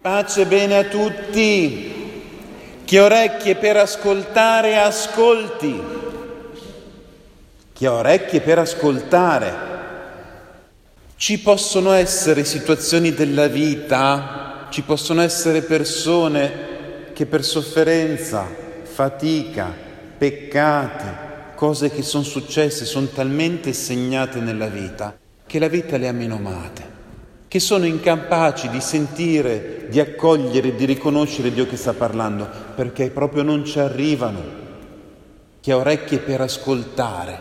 Pace bene a tutti. Chi ha orecchie per ascoltare, ascolti. Chi ha orecchie per ascoltare. Ci possono essere situazioni della vita, ci possono essere persone che per sofferenza, fatica, peccati, cose che sono successe, sono talmente segnate nella vita che la vita le ha menomate che sono incapaci di sentire, di accogliere, di riconoscere Dio che sta parlando, perché proprio non ci arrivano. Chi ha orecchie per ascoltare,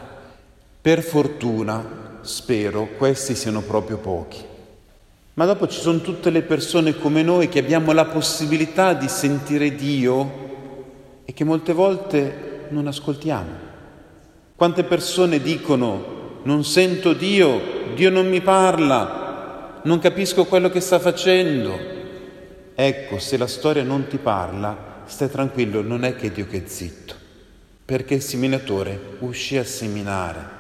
per fortuna, spero, questi siano proprio pochi. Ma dopo ci sono tutte le persone come noi che abbiamo la possibilità di sentire Dio e che molte volte non ascoltiamo. Quante persone dicono non sento Dio, Dio non mi parla, non capisco quello che sta facendo. Ecco, se la storia non ti parla, stai tranquillo, non è che Dio che è zitto, perché il seminatore uscì a seminare.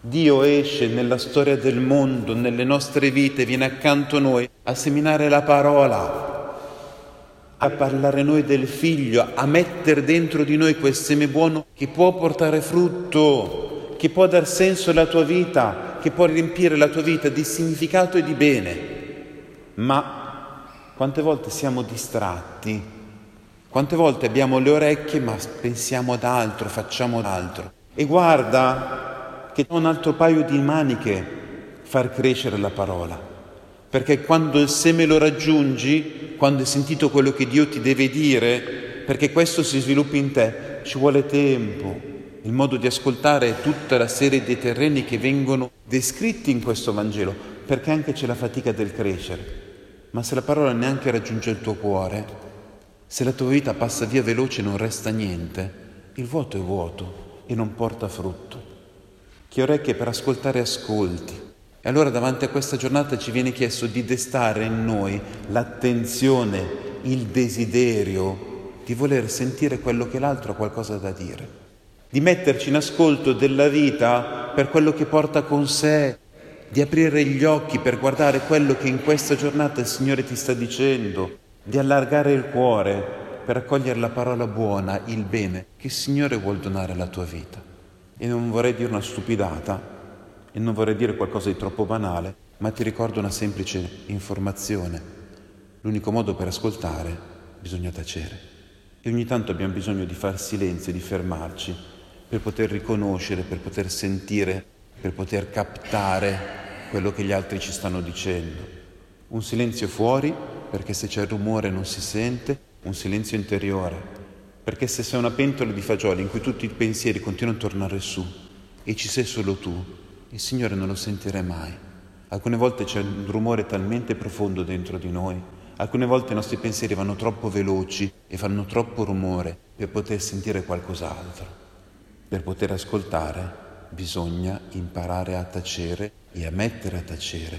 Dio esce nella storia del mondo, nelle nostre vite, viene accanto a noi a seminare la parola, a parlare noi del figlio, a mettere dentro di noi quel seme buono che può portare frutto, che può dar senso alla tua vita, che può riempire la tua vita di significato e di bene, ma quante volte siamo distratti, quante volte abbiamo le orecchie ma pensiamo ad altro, facciamo ad altro. E guarda che un altro paio di maniche far crescere la parola, perché quando il seme lo raggiungi, quando hai sentito quello che Dio ti deve dire, perché questo si sviluppi in te, ci vuole tempo, il modo di ascoltare tutta la serie di terreni che vengono descritti in questo Vangelo, perché anche c'è la fatica del crescere. Ma se la parola neanche raggiunge il tuo cuore, se la tua vita passa via veloce e non resta niente, il vuoto è vuoto e non porta frutto. Chi orecchie per ascoltare ascolti. E allora davanti a questa giornata ci viene chiesto di destare in noi l'attenzione, il desiderio di voler sentire quello che l'altro ha qualcosa da dire di metterci in ascolto della vita per quello che porta con sé, di aprire gli occhi per guardare quello che in questa giornata il Signore ti sta dicendo, di allargare il cuore per accogliere la parola buona, il bene che il Signore vuol donare alla tua vita. E non vorrei dire una stupidata e non vorrei dire qualcosa di troppo banale, ma ti ricordo una semplice informazione. L'unico modo per ascoltare bisogna tacere. E ogni tanto abbiamo bisogno di far silenzio, di fermarci per poter riconoscere, per poter sentire, per poter captare quello che gli altri ci stanno dicendo. Un silenzio fuori, perché se c'è rumore non si sente, un silenzio interiore, perché se sei una pentola di fagioli in cui tutti i pensieri continuano a tornare su e ci sei solo tu, il Signore non lo sentirà mai. Alcune volte c'è un rumore talmente profondo dentro di noi, alcune volte i nostri pensieri vanno troppo veloci e fanno troppo rumore per poter sentire qualcos'altro. Per poter ascoltare bisogna imparare a tacere e a mettere a tacere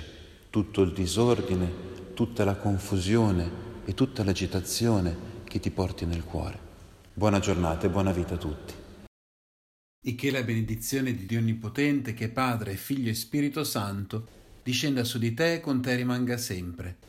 tutto il disordine, tutta la confusione e tutta l'agitazione che ti porti nel cuore. Buona giornata e buona vita a tutti. E che la benedizione di Dio Onnipotente, che è Padre, Figlio e Spirito Santo, discenda su di te e con te rimanga sempre